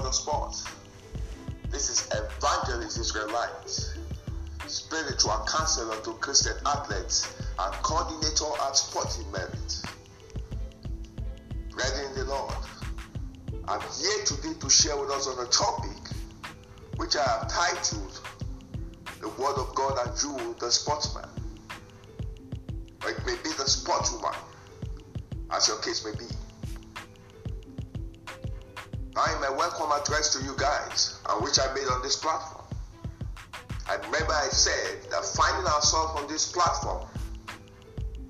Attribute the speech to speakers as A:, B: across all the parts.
A: world sports. This is Evangelist Israelite, spiritual counselor to Christian athletes and coordinator at Sporting Merit. Brethren in the Lord, I'm here today to share with us on a topic which I have titled The Word of God and You, the Sportsman. To you guys, and which I made on this platform. I remember I said that finding ourselves on this platform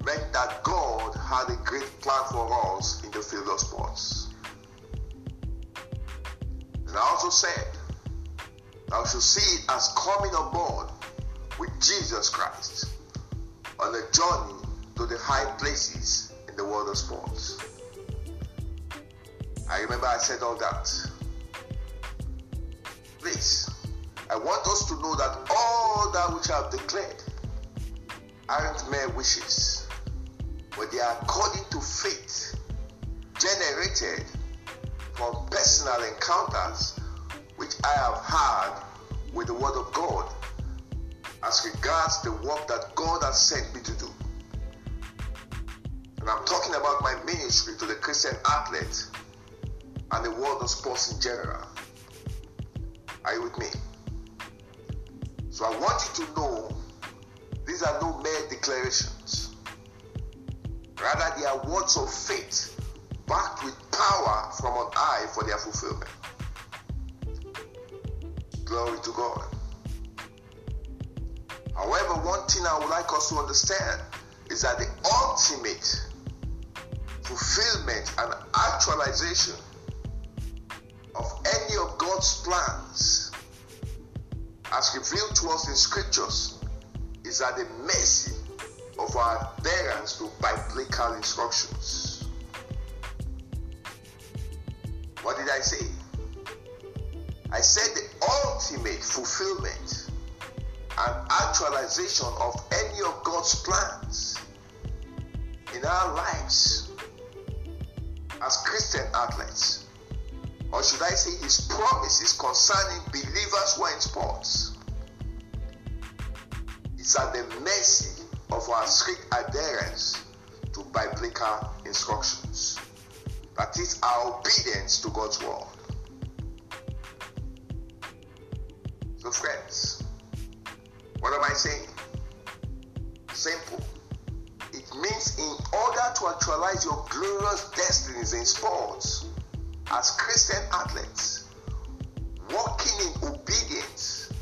A: meant that God had a great plan for us in the field of sports. And I also said that we should see it as coming on board with Jesus Christ on a journey to the high places in the world of sports. I remember I said all that. Please, I want us to know that all that which I have declared aren't mere wishes, but they are according to faith generated from personal encounters which I have had with the Word of God as regards the work that God has sent me to do. And I'm talking about my ministry to the Christian athlete and the world of sports in general. Are you with me? So I want you to know these are no mere declarations. Rather, they are words of faith backed with power from on high for their fulfillment. Glory to God. However, one thing I would like us to understand is that the ultimate fulfillment and actualization any of God's plans, as revealed to us in scriptures, is at the mercy of our adherence to biblical instructions. What did I say? I said the ultimate fulfillment and actualization of any of God's plans in our lives as Christian athletes or should I say his promises concerning believers who are in sports, is at the mercy of our strict adherence to biblical instructions. That is our obedience to God's word. So, friends, what am I saying? Simple. It means in order to actualize your glorious destinies in sports, as Christian athletes, walking in obedience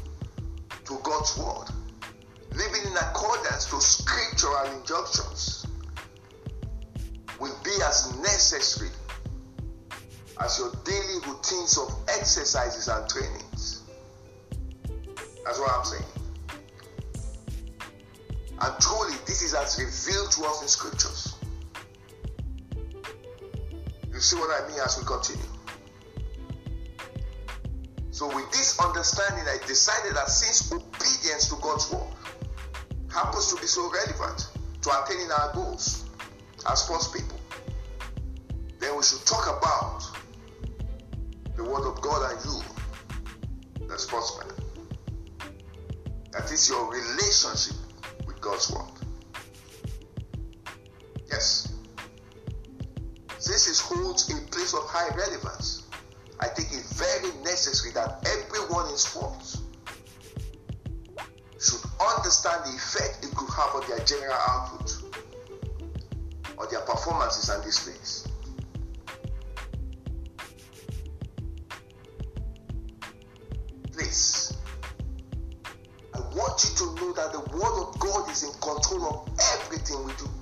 A: to God's word, living in accordance to scriptural injunctions, will be as necessary as your daily routines of exercises and trainings. That's what I'm saying. And truly, this is as revealed to us in scriptures. See what I mean as we continue? So, with this understanding, I decided that since obedience to God's word happens to be so relevant to attaining our goals as sports people, then we should talk about the word of God and you, the sportsman. That is your relationship with God's word. Yes. It holds a place of high relevance, I think it's very necessary that everyone in sports should understand the effect it could have on their general output, on their performances and displays. Please, I want you to know that the Word of God is in control of everything we do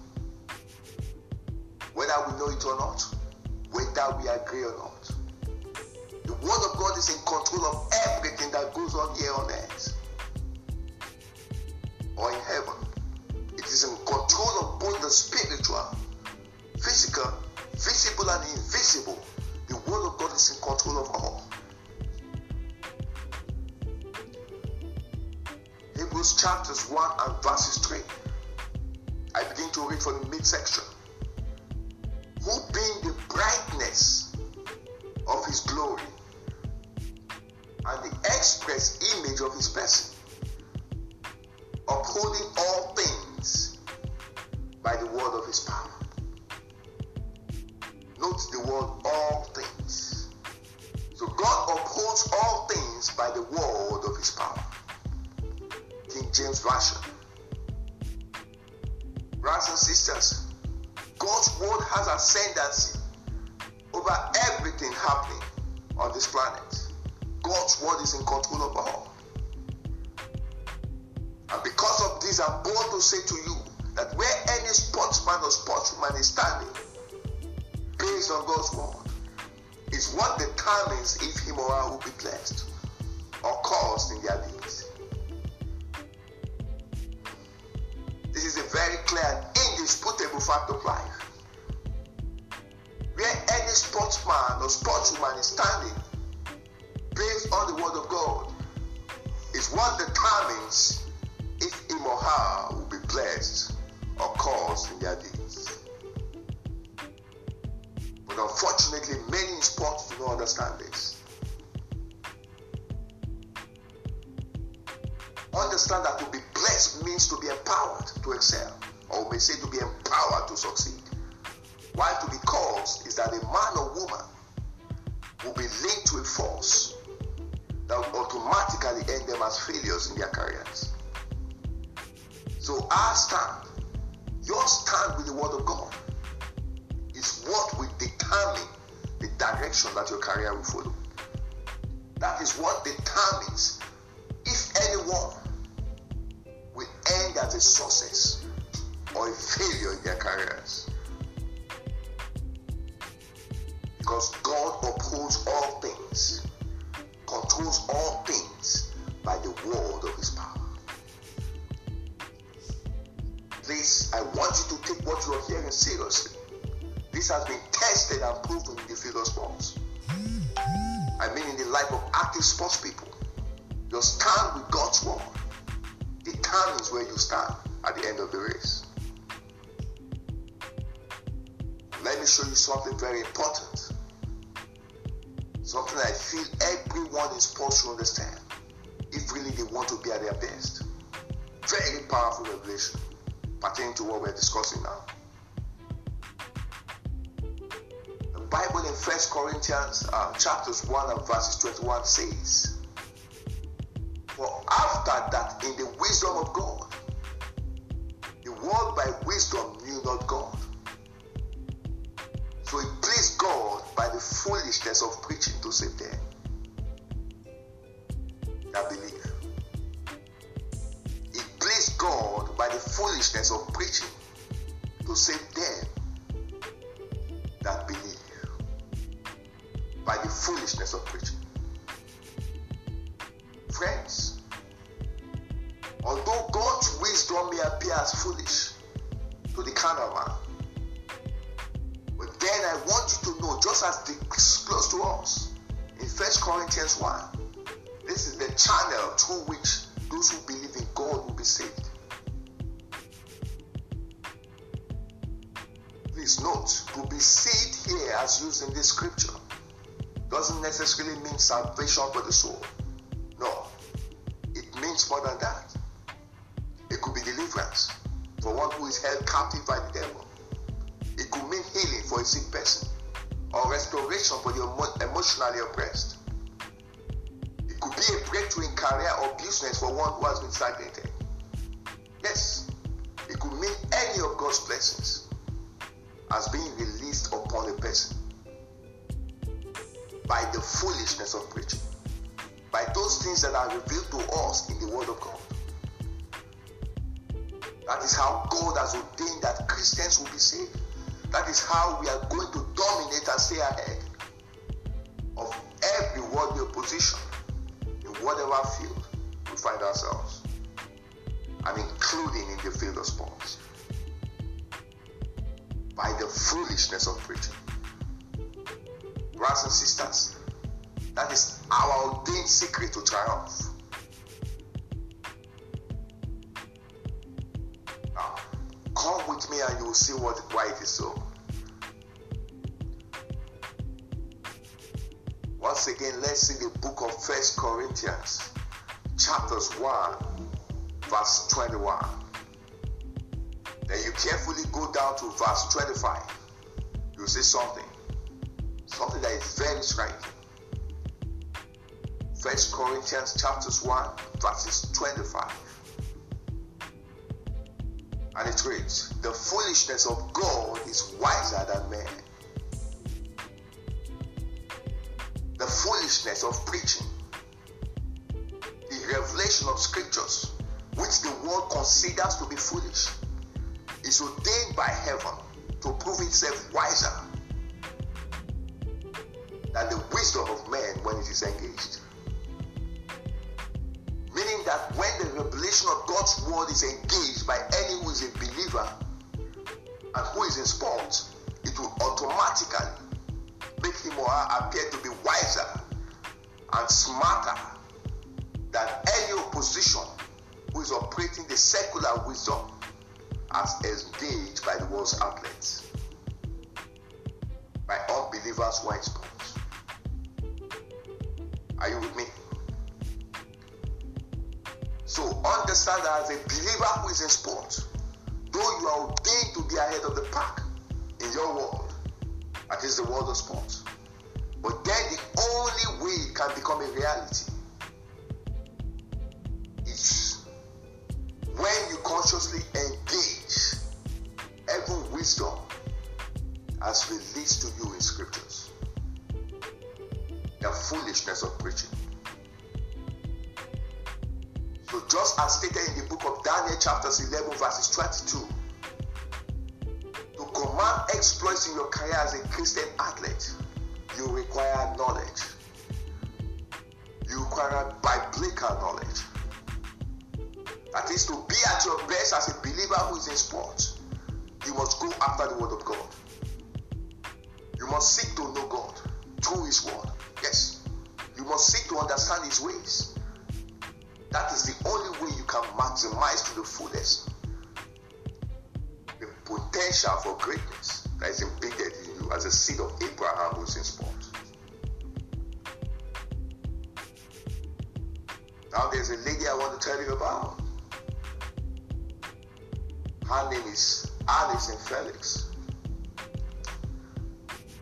A: whether we know it or not, whether we agree or not. The Word of God is in control of everything that goes on here on earth or in heaven. It is in control of both the spiritual, physical, visible, and invisible. The Word of God is in control of all. Hebrews chapters 1 and verses 3. I begin to read from the midsection who being the brightness of his glory and the express image of his person, upholding all things by the word of his power. Note the word all things. So God upholds all things by the word of his power. King James Version. Brothers and sisters, God's word has ascendancy over everything happening on this planet. God's word is in control of all. And because of this, I'm bold to say to you that where any sportsman or sportswoman is standing, based on God's word, is what determines if him or her will be blessed or caused in their deeds. This is a very clear indisputable fact of life. Where any sportsman or sportswoman is standing, based on the word of God is what determines if him or her will be blessed or caused in their deeds. But unfortunately, many in sports do not understand this. Understand that to be blessed means to be empowered to excel, or may say to be empowered to succeed. While to be caused is that a man or woman will be linked to a force that will automatically end them as failures in their careers. So our stand, your stand with the word of God, is what will determine the direction that your career will follow. That is what determines if anyone will end as a success failure in their careers. Because God upholds all things controls all things by the word of his power. Please, I want you to take what you are hearing seriously. This has been tested and proven in the field of sports. I mean, in the life of active sports people, your stand with God's word determines where you stand at the end of the race. Show you something very important. Something I feel everyone is supposed to understand if really they want to be at their best. Very powerful revelation pertaining to what we're discussing now. The Bible in First Corinthians uh, chapters 1 and verses 21 says, For after that, in the wisdom of God, the world by wisdom knew not God. God by the foolishness of preaching to save them that believe. It pleased God by the foolishness of preaching to save them that believe. By the foolishness of preaching. Friends, although God's wisdom may appear as foolish to the carnal man, you to know, just as disclosed to us in First Corinthians 1, this is the channel through which those who believe in God will be saved. Please note, to be saved here as used in this scripture doesn't necessarily mean salvation for the soul. No, it means more than that. It could be deliverance for one who is held captive by the devil. It could mean healing for a sick person or restoration for the emotionally oppressed. It could be a breakthrough in career or business for one who has been stagnated. Yes, it could mean any of God's blessings as being released upon a person by the foolishness of preaching, by those things that are revealed to us in the Word of God. That is how God has ordained that Christians will be saved. That is how we are going to dominate and stay ahead of every worldly opposition in whatever field we find ourselves, and including in the field of sports. By the foolishness of preaching. Brothers and sisters, that is our ordained secret to triumph. Now, come with me and you will see what why it is so. Once again, let's see the book of First Corinthians, chapters 1, verse 21. Then you carefully go down to verse 25. You see something. Something that is very striking. First Corinthians chapters 1, verses 25. And it reads, The foolishness of God is wiser than man. The foolishness of preaching, the revelation of scriptures, which the world considers to be foolish, is ordained by heaven to prove itself wiser than the wisdom of man when it is engaged. Meaning that when the revelation of God's word is engaged by any who is a believer and who is in sport, it will automatically make him or her appear to be wiser and smarter than any opposition who is operating the secular wisdom as engaged by the world's outlets, by unbelievers who are. Are you with me? So understand that as a believer who is in sports, though you are ordained to be ahead of the pack in your world, is the world of sports. But then the only way it can become a reality is when you consciously engage every wisdom as released to you in scriptures. The foolishness of preaching. So just as stated in the book of Daniel chapters 11 verses 22, command exploits in your career as a Christian athlete, you require knowledge. You require biblical knowledge. That is to be at your best as a believer who is in sports. You must go after the word of God. You must seek to know God through his word. Yes. You must seek to understand his ways. That is the only way you can maximize to the fullest potential for greatness that is embedded in you as a seed of Abraham who's in sport. Now there's a lady I want to tell you about. Her name is Allyson Felix.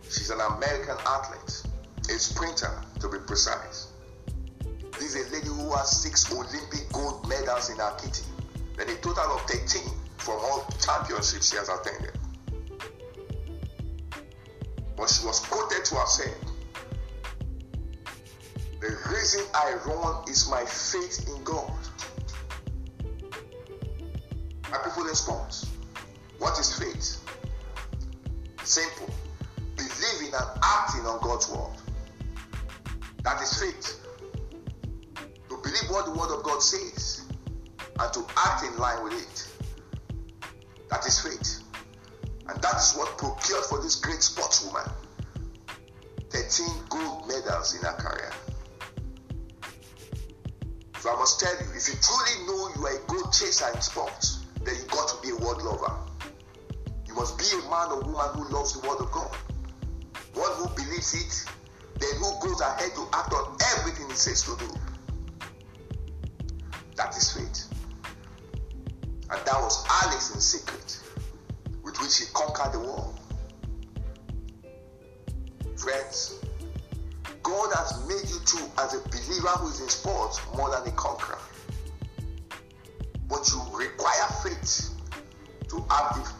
A: She's an American athlete, a sprinter to be precise. This is a lady who has six Olympic gold medals in her kitty, and a total of 13 from all championships she has attended. But she was quoted to have said, The reason I run is my faith in God. My people response. What is faith? Simple. Believing and acting on God's word. That is faith. To believe what the word of God says and to act in line with it. That is faith. And that is what procured for this great sportswoman 13 gold medals in her career. So I must tell you, if you truly know you are a gold chaser in sports, then you got to be a word lover. You must be a man or woman who loves the word of God. One who believes it, then who goes ahead to act on everything it says to do. That is faith. And that was Allyson secret, with which he conquered the world. Friends, God has made you too as a believer who is in sports more than a conqueror. But you require faith to have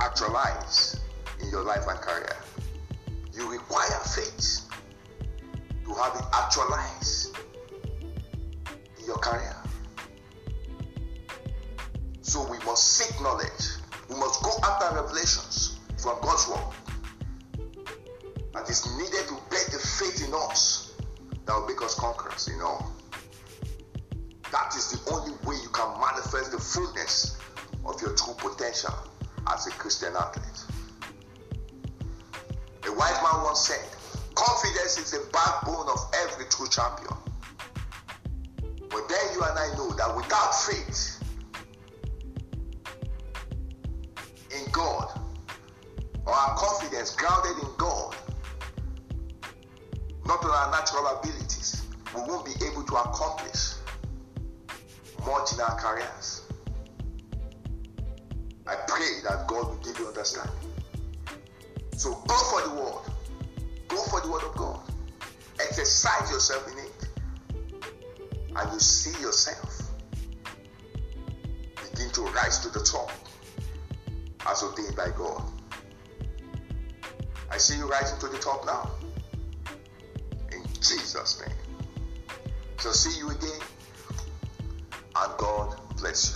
A: actualize in your life and career. You require faith Confidence is the backbone of every true champion. But then you and I know that without faith in God, or our confidence grounded in God, not on our natural abilities, we won't be able to accomplish much in our careers. I pray that God will give you understanding. So go for the word. Exercise yourself in it. And you see yourself begin to rise to the top as ordained by God. I see you rising to the top now. In Jesus' name. So see you again. And God bless you.